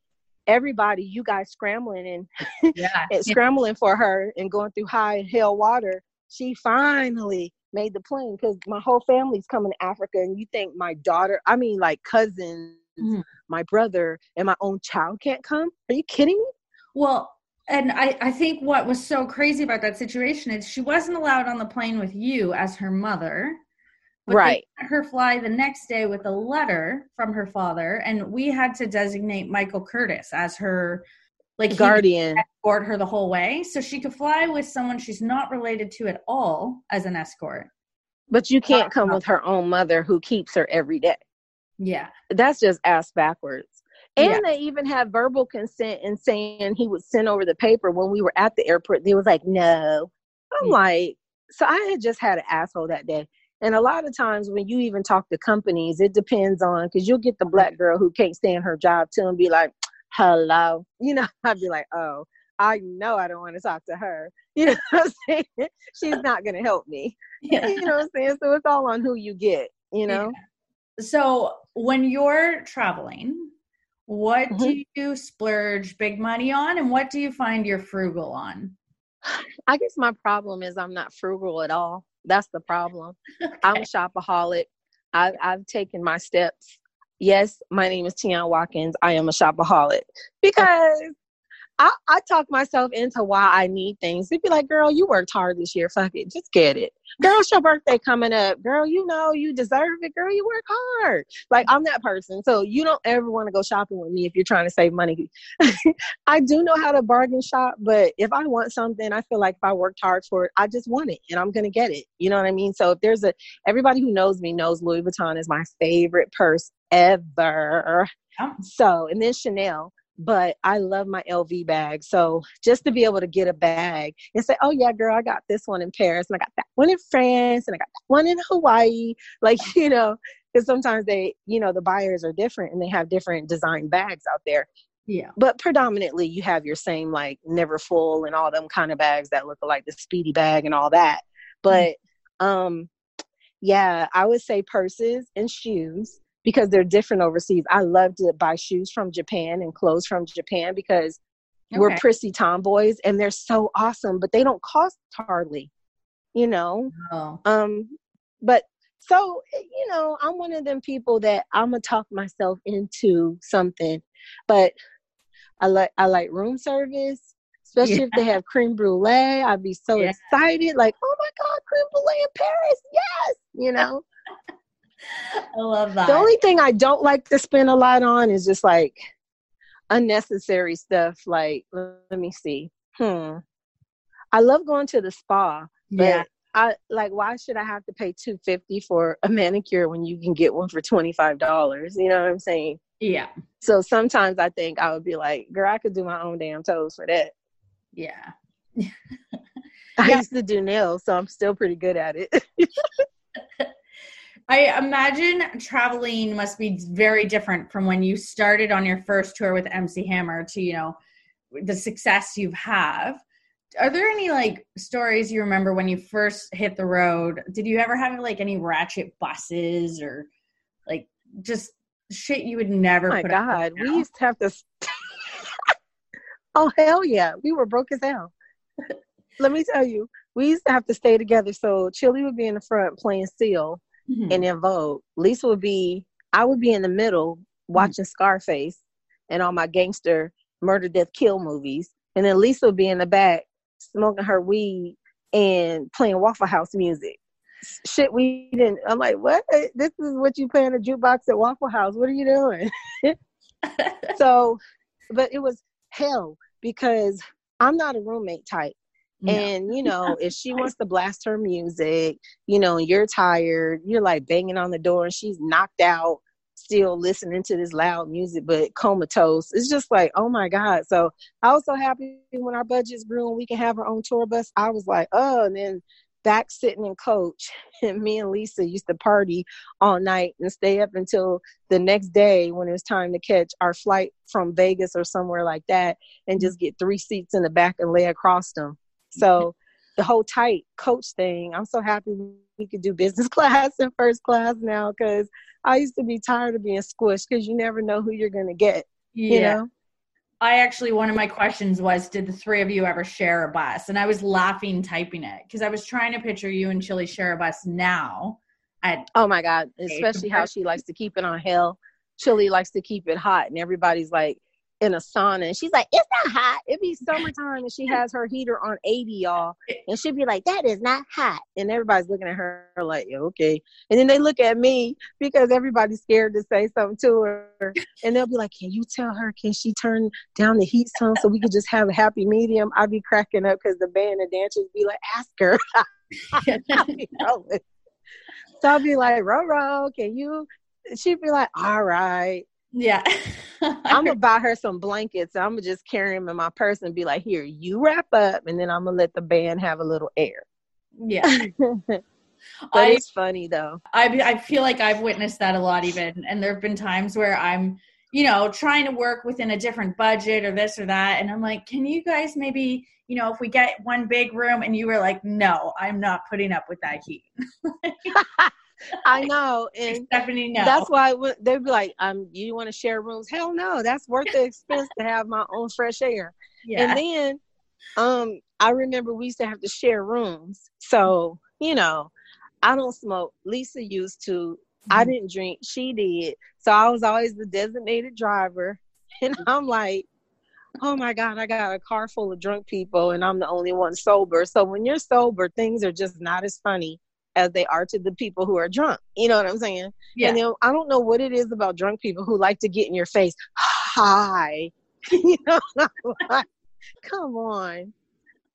everybody, you guys scrambling and, yeah. and scrambling for her and going through high and hell water, she finally made the plane because my whole family's coming to Africa, and you think my daughter, I mean, like cousins, mm-hmm. my brother, and my own child can't come? Are you kidding me? Well, and I, I think what was so crazy about that situation is she wasn't allowed on the plane with you as her mother. Right. her fly the next day with a letter from her father, and we had to designate Michael Curtis as her like guardian. escort her the whole way so she could fly with someone she's not related to at all as an escort. But you can't come with her own mother who keeps her every day. Yeah. That's just ass backwards. And yeah. they even had verbal consent in saying he would send over the paper when we were at the airport. They was like no. I'm yeah. like so i had just had an asshole that day and a lot of times when you even talk to companies it depends on because you'll get the black girl who can't stand her job too and be like hello. You know, I'd be like, oh, I know I don't want to talk to her. You know what I'm saying? She's not going to help me. Yeah. You know what I'm saying? So it's all on who you get, you know? Yeah. So when you're traveling, what mm-hmm. do you splurge big money on and what do you find you're frugal on? I guess my problem is I'm not frugal at all. That's the problem. Okay. I'm a shopaholic. I've, I've taken my steps. Yes, my name is Tionne Watkins. I am a shopaholic because I, I talk myself into why I need things. They'd be like, girl, you worked hard this year. Fuck it. Just get it. Girl, it's your birthday coming up. Girl, you know you deserve it. Girl, you work hard. Like, I'm that person. So you don't ever want to go shopping with me if you're trying to save money. I do know how to bargain shop, but if I want something, I feel like if I worked hard for it, I just want it and I'm going to get it. You know what I mean? So if there's a, everybody who knows me knows Louis Vuitton is my favorite purse ever. Oh. So, and then Chanel but I love my LV bag. So just to be able to get a bag and say, oh, yeah, girl, I got this one in Paris and I got that one in France and I got that one in Hawaii. Like, you know, because sometimes they, you know, the buyers are different and they have different design bags out there. Yeah. But predominantly you have your same like Neverfull and all them kind of bags that look like the speedy bag and all that. But mm-hmm. um yeah, I would say purses and shoes because they're different overseas. I love to buy shoes from Japan and clothes from Japan because okay. we're prissy tomboys and they're so awesome, but they don't cost hardly, you know. Oh. Um, but so you know, I'm one of them people that I'm gonna talk myself into something, but I like I like room service. Especially yeah. if they have creme brulee, I'd be so yeah. excited. Like, oh my God, creme brulee in Paris. Yes. You know? I love that. The only thing I don't like to spend a lot on is just like unnecessary stuff. Like, let me see. Hmm. I love going to the spa, but yeah. I like why should I have to pay two fifty for a manicure when you can get one for twenty five dollars? You know what I'm saying? Yeah. So sometimes I think I would be like, girl, I could do my own damn toes for that. Yeah. I yeah. used to do nails, so I'm still pretty good at it. I imagine traveling must be very different from when you started on your first tour with MC Hammer to, you know, the success you have. Had. Are there any like stories you remember when you first hit the road? Did you ever have like any ratchet buses or like just shit you would never oh my God, we used to have to Oh hell yeah. We were broke as hell. Let me tell you, we used to have to stay together. So Chilli would be in the front playing Seal mm-hmm. and En Vogue. Lisa would be, I would be in the middle watching mm-hmm. Scarface and all my gangster murder, death, kill movies. And then Lisa would be in the back smoking her weed and playing Waffle House music. Shit, we didn't. I'm like, what? This is what you play in a jukebox at Waffle House. What are you doing? so, but it was hell because I'm not a roommate type. No. And you know, if she wants to blast her music, you know, you're tired, you're like banging on the door and she's knocked out, still listening to this loud music, but comatose. It's just like, oh my God. So I was so happy when our budgets grew and we can have our own tour bus. I was like, oh, and then back sitting in coach and me and lisa used to party all night and stay up until the next day when it was time to catch our flight from vegas or somewhere like that and just get three seats in the back and lay across them so the whole tight coach thing, I'm so happy we could do business class and first class now because I used to be tired of being squished because you never know who you're going to get. Yeah. You know? I actually, one of my questions was, did the three of you ever share a bus? And I was laughing typing it because I was trying to picture you and Chilli share a bus now. At oh my God, especially how she likes to keep it on hell. Chilli likes to keep it hot, and everybody's like, in a sauna and she's like, It's not hot. It'd be summertime and she has her heater on 80, y'all. And she'd be like, That is not hot. And everybody's looking at her like, yeah, okay. And then they look at me because everybody's scared to say something to her. And they'll be like, Can you tell her, can she turn down the heat some so we could just have a happy medium? I'd be cracking up because the band and dancers be like, Ask her. so I'll be like, Roro, can you? She'd be like, All right. Yeah. I'm gonna buy her some blankets. I'm gonna just carry them in my purse and be like, "Here, you wrap up," and then I'm gonna let the band have a little air. Yeah. I, it's funny though. I I feel like I've witnessed that a lot, even, and there have been times where I'm, you know, trying to work within a different budget or this or that, and I'm like, "Can you guys maybe?" You know, if we get one big room and you were like, no, I'm not putting up with that heat. I know, and Stephanie, no. That's why they'd be like, "Um, you want to share rooms? Hell no, that's worth the expense to have my own fresh air." Yeah. And then, um, I remember we used to have to share rooms. So, you know, I don't smoke. Lisa used to. I Mm-hmm. didn't drink. She did. So I was always the designated driver. And I'm like, oh my God, I got a car full of drunk people and I'm the only one sober. So when you're sober, things are just not as funny as they are to the people who are drunk. You know what I'm saying? Yeah. And then I don't know what it is about drunk people who like to get in your face. Hi. you know, like, come on.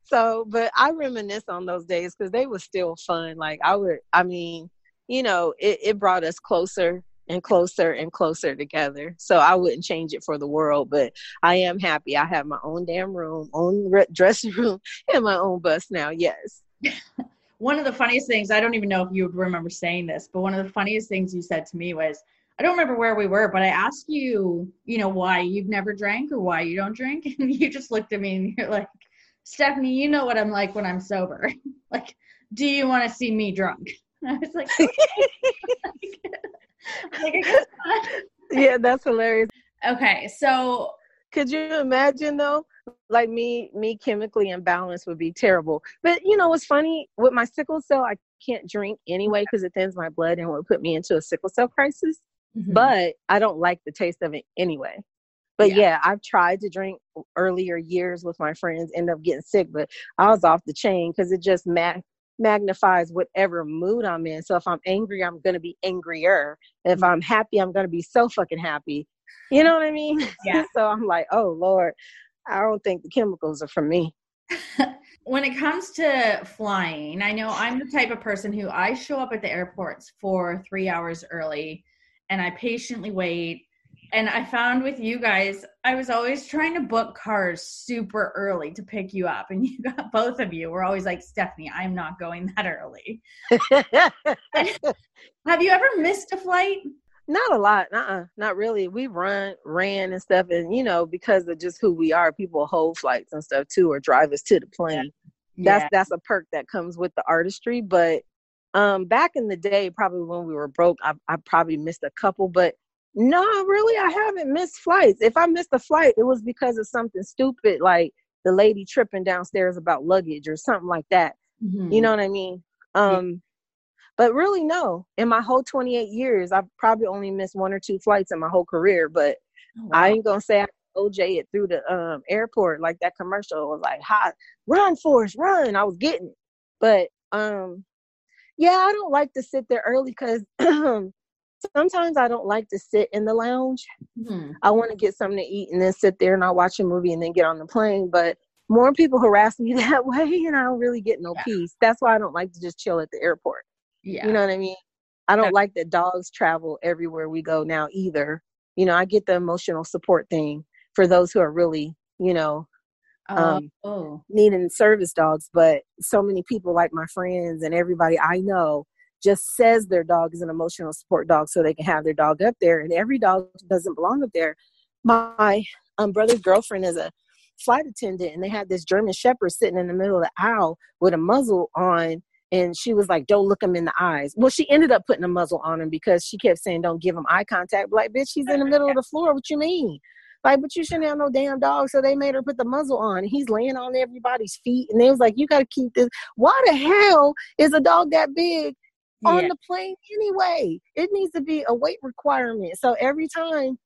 So, but I reminisce on those days because they were still fun. Like I would, I mean, you know, it, it brought us closer and closer and closer together. So I wouldn't change it for the world, but I am happy. I have my own damn room, own re- dressing room, and my own bus now. Yes. one of the funniest things i don't even know if you would remember saying this but one of the funniest things you said to me was i don't remember where we were but i asked you you know why you've never drank or why you don't drink and you just looked at me and you're like stephanie you know what i'm like when i'm sober like do you want to see me drunk and i was like, like I guess not. yeah, that's hilarious. okay so Could you imagine though? Like me, me chemically imbalanced would be terrible. But you know, what's funny with my sickle cell, I can't drink anyway because it thins my blood and would put me into a sickle cell crisis. Mhm. But I don't like the taste of it anyway. But Yeah. yeah. I've tried to drink earlier years with my friends, end up getting sick, but I was off the chain because it just mag- magnifies whatever mood I'm in. So if I'm angry, I'm gonna be angrier. If I'm happy, I'm gonna be so fucking happy. You know what I mean? Yeah. so I'm like, oh Lord, I don't think the chemicals are for me. when it comes to flying, I know I'm the type of person who I show up at the airports for three hours early and I patiently wait. And I found with you guys, I was always trying to book cars super early to pick you up. And you got both of you were always like, Stephanie, I'm not going that early. Have you ever missed a flight? Not a lot, uh-uh, not really. We run, ran and stuff, and you know, because of just who we are, people hold flights and stuff too, or drive us to the plane. That's Yeah. that's a perk that comes with the artistry. But um, back in the day, probably when we were broke, I, I probably missed a couple. But no, really, I haven't missed flights. If I missed a flight, it was because of something stupid, like the lady tripping downstairs about luggage or something like that. Mhm. You know what I mean? Um, but really, no. In my whole 28 years, I've probably only missed one or two flights in my whole career. But Oh, I ain't gonna say I OJ it through the um, airport like that commercial was like, "Hot, run, Forrest, run!" I was getting it, but um, yeah, I don't like to sit there early because sometimes I don't like to sit in the lounge. Mhm. I want to get something to eat and then sit there and I'll watch a movie and then get on the plane. But more people harass me that way, and I don't really get no Yeah. peace. That's why I don't like to just chill at the airport. Yeah. You know what I mean? I don't like that dogs travel everywhere we go now either. You know, I get the emotional support thing for those who are really, you know, um, oh. needing service dogs. But so many people, like my friends and everybody I know, just says their dog is an emotional support dog so they can have their dog up there. And every dog doesn't belong up there. My um, brother's girlfriend is a flight attendant, and they had this German Shepherd sitting in the middle of the aisle with a muzzle on. And she was like, "Don't look him in the eyes." Well, she ended up putting a muzzle on him because she kept saying, "Don't give him eye contact." Like, bitch, he's in the middle of the floor. What you mean? Like, but you shouldn't have no damn dog. So they made her put the muzzle on. He's laying on everybody's feet, and they was like, "You got to keep this." Why the hell is a dog that big on Yeah. the plane anyway? It needs to be a weight requirement. So every time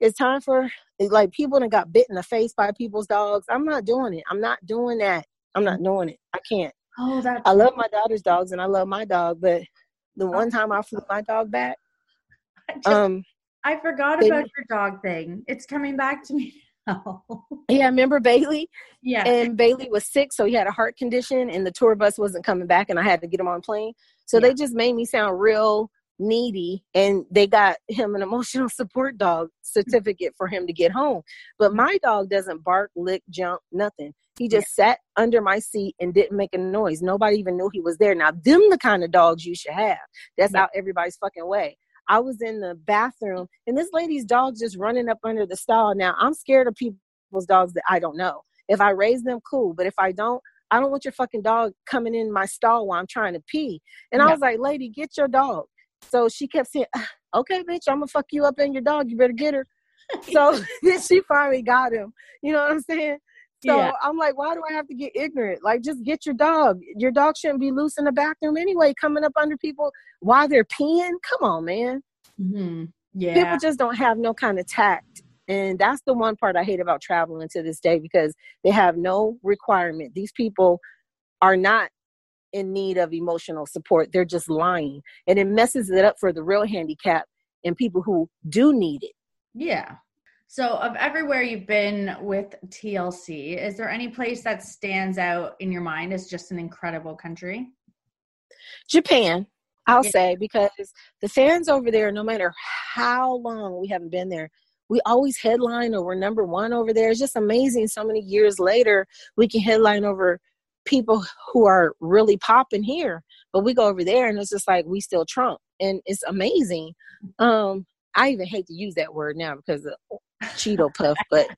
it's time for like people that got bit in the face by people's dogs. I'm not doing it. I'm not doing that. I'm not doing it. I can't. Oh, that's I love my daughter's dogs and I love my dog, but the one time I flew my dog back, I just- um, I forgot they- about your dog thing. It's coming back to me now. yeah, remember Bailey? yeah. and Bailey was sick, so he had a heart condition, and the tour bus wasn't coming back, and I had to get him on plane. So Yeah. they just made me sound real needy, and they got him an emotional support dog certificate for him to get home. But my dog doesn't bark, lick, jump, nothing. He just sat under my seat and didn't make a noise. Nobody even knew he was there. Now, them the kind of dogs you should have. That's Yeah. out everybody's fucking way. I was in the bathroom, and this lady's dog just running up under the stall. Now, I'm scared of people's dogs that I don't know. If I raise them, cool. But if I don't, I don't want your fucking dog coming in my stall while I'm trying to pee. And I was like, lady, get your dog. So she kept saying, "Ah, okay, bitch, I'm gonna fuck you up and your dog. You better get her. So then she finally got him. You know what I'm saying? So Yeah. I'm like, why do I have to get ignorant? Like, just get your dog. Your dog shouldn't be loose in the bathroom anyway, coming up under people while they're peeing. Come on, man. hmm Yeah. People just don't have no kind of tact. And that's the one part I hate about traveling to this day because they have no requirement. These people are not in need of emotional support. They're just lying. And it messes it up for the real handicap and people who do need it. Yeah. So, of everywhere you've been with TLC, is there any place that stands out in your mind as just an incredible country? Japan, I'll Yeah. say, because the fans over there, no matter how long we haven't been there, we always headline or we're number one over there. It's just amazing. So many years later, we can headline over people who are really popping here, but we go over there and it's just like we still trump, and it's amazing. Um, I even hate to use that word now because Cheeto Puff, but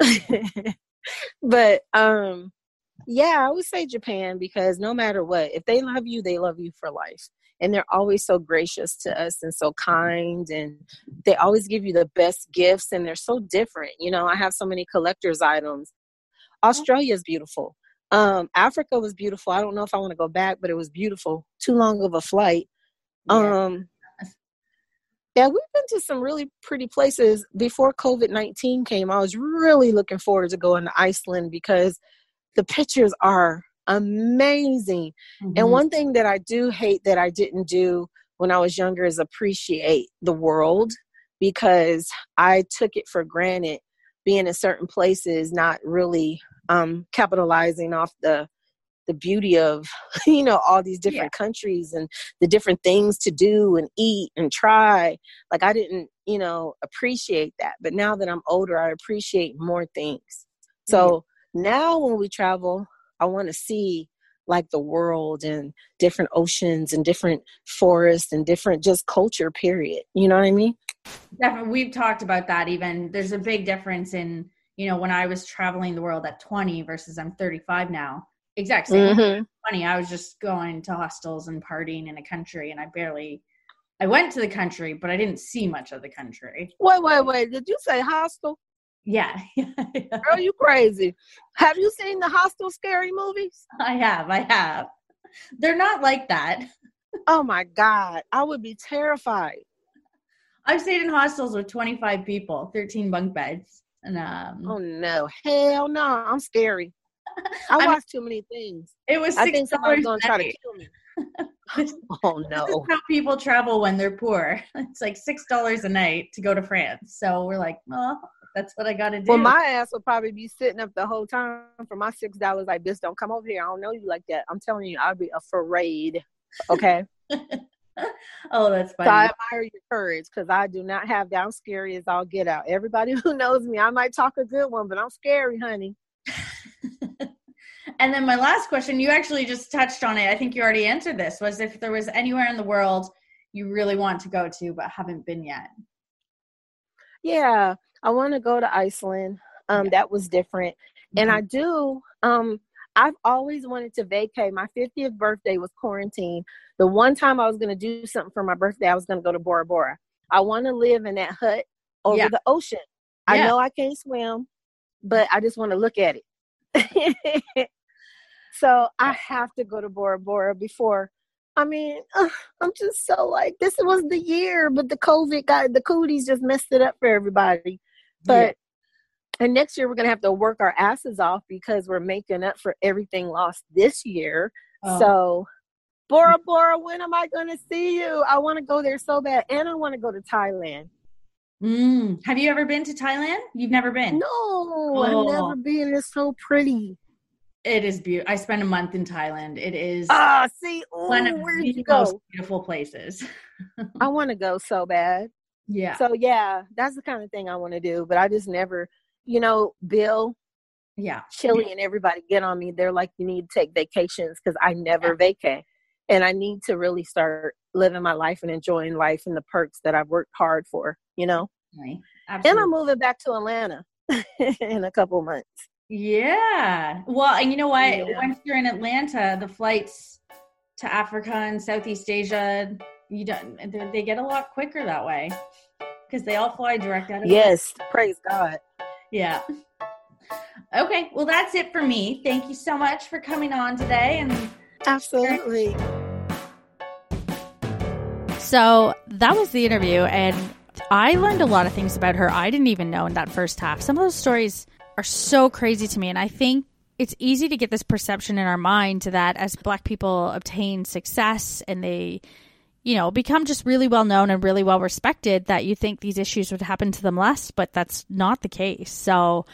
but um yeah, I would say Japan because no matter what, if they love you, they love you for life. And they're always so gracious to us and so kind and they always give you the best gifts and they're so different. You know, I have so many collector's items. Australia is beautiful. Um, Africa was beautiful. I don't know if I want to go back, but it was beautiful. Too long of a flight. Um yeah, we've been to some really pretty places. Before COVID 19 came, I was really looking forward to going to Iceland because the pictures are amazing. And Mhm. one thing that I do hate that I didn't do when I was younger is appreciate the world because I took it for granted being in certain places, not really um, capitalizing off the the beauty of you know all these different countries and the different things to do and eat and try. Like i didn't you know appreciate that. But now that i'm older i appreciate more things. So now when we travel i want to see like the world and different oceans and different forests and different just culture period. You know what i mean? Definitely, we've talked about that. Even. There's a big difference in you know when I was traveling the world at 20 versus I'm 35 now. Exact same. Mhm. 20, I was just going to hostels and partying in a country, and I barely. I went to the country, but I didn't see much of the country. wait wait wait did you say hostel Yeah, girl you crazy have you seen the hostel scary movies I have. I have. They're not like that. oh my god i would be terrified I've stayed in hostels with 25 people, 13 bunk beds, and um, Oh no, hell no! I'm scary. I I watch too many things. it was I six think somebody's dollars gonna try to kill me. This, Oh this is no! how people travel when they're poor. It's like six dollars a night to go to France. So we're like, oh, that's what I got to do. Well, my ass will probably be sitting up the whole time for my six dollars. Like this, don't come over here. I don't know you like that. I'm telling you, I'll be afraid. Okay, oh, that's funny. so I admire your courage because I do not have that. I'm scary as all get out. Everybody who knows me, I might talk a good one, but I'm scary, honey. and then my last question, you actually just touched on it. I think you already answered this. Was if there was anywhere in the world you really want to go to but haven't been yet. Yeah, I want to go to Iceland. Um, that was different, and I do. Um, I've always wanted to vacate. My 50th birthday was quarantine. The one time I was going to do something for my birthday, I was going to go to Bora Bora. I want to live in that hut over Yeah. the ocean. I know I can't swim, but I just want to look at it. so I have to go to Bora Bora before. I mean, I'm just so like this was the year, but the COVID got the cooties just messed it up for everybody. But and next year we're gonna have to work our asses off because we're making up for everything lost this year. Oh. So Bora Bora, when am I gonna see you? I wanna go there so bad. And I wanna go to Thailand. Mm. Have you ever been to Thailand? You've never been? No, I've Oh. never been. It's so pretty. It is beautiful. I spent a month in Thailand. It is Ah, see, ooh, one of where'd the you go? beautiful places. I wanna go so bad. Yeah. So yeah, that's the kind of thing I want to do. But I just never, you know, Bill, yeah. Chilli, and everybody get on me. They're like, you need to take vacations because I never vacate, and I need to really start living my life and enjoying life and the perks that I've worked hard for. You know, Right. and I'm moving back to Atlanta in a couple months. Yeah. Well, and you know what? Yeah. Once you're in Atlanta, the flights to Africa and Southeast Asia, you don't they they get a lot quicker that way because they all fly direct out of Yes, praise God. Yeah. Okay, well, that's it for me. Thank you so much for coming on today. And absolutely. So that was the interview, and I learned a lot of things about her I didn't even know in that first half. Some of those stories are so crazy to me, and I think it's easy to get this perception in our mind that as black people obtain success and they you know become just really well known and really well respected that you think these issues would happen to them less but that's not the case so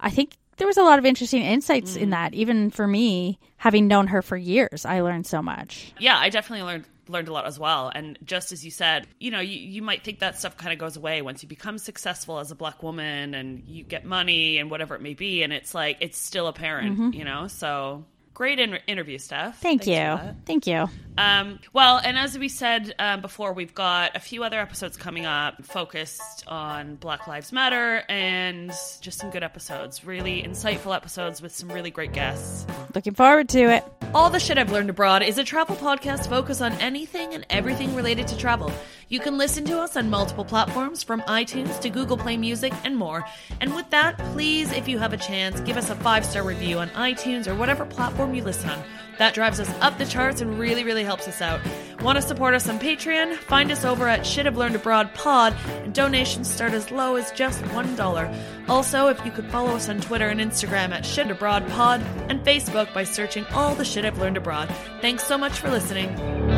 i think there was a lot of interesting insights mm. in that even for me having known her for years i learned so much yeah i definitely learned learned a lot as well. And just as you said, you know, you, you might think that stuff kind of goes away once you become successful as a black woman and you get money and whatever it may be. And it's like, it's still apparent, mm-hmm. you know? So great in- interview stuff. Thank Thanks you. Thank you. Um, well, and as we said um, before, we've got a few other episodes coming up focused on Black Lives Matter and just some good episodes, really insightful episodes with some really great guests. Looking forward to it. All the Shit I've Learned Abroad is a travel podcast focused on anything and everything related to travel. You can listen to us on multiple platforms from iTunes to Google Play Music and more. And with that, please, if you have a chance, give us a five star review on iTunes or whatever platform you listen on. That drives us up the charts and really, really helps us out. Want to support us on Patreon? Find us over at Shit I've Learned Abroad Pod, and donations start as low as just $1. Also, if you could follow us on Twitter and Instagram at Shit Abroad Pod, and Facebook by searching all the shit I've learned abroad. Thanks so much for listening.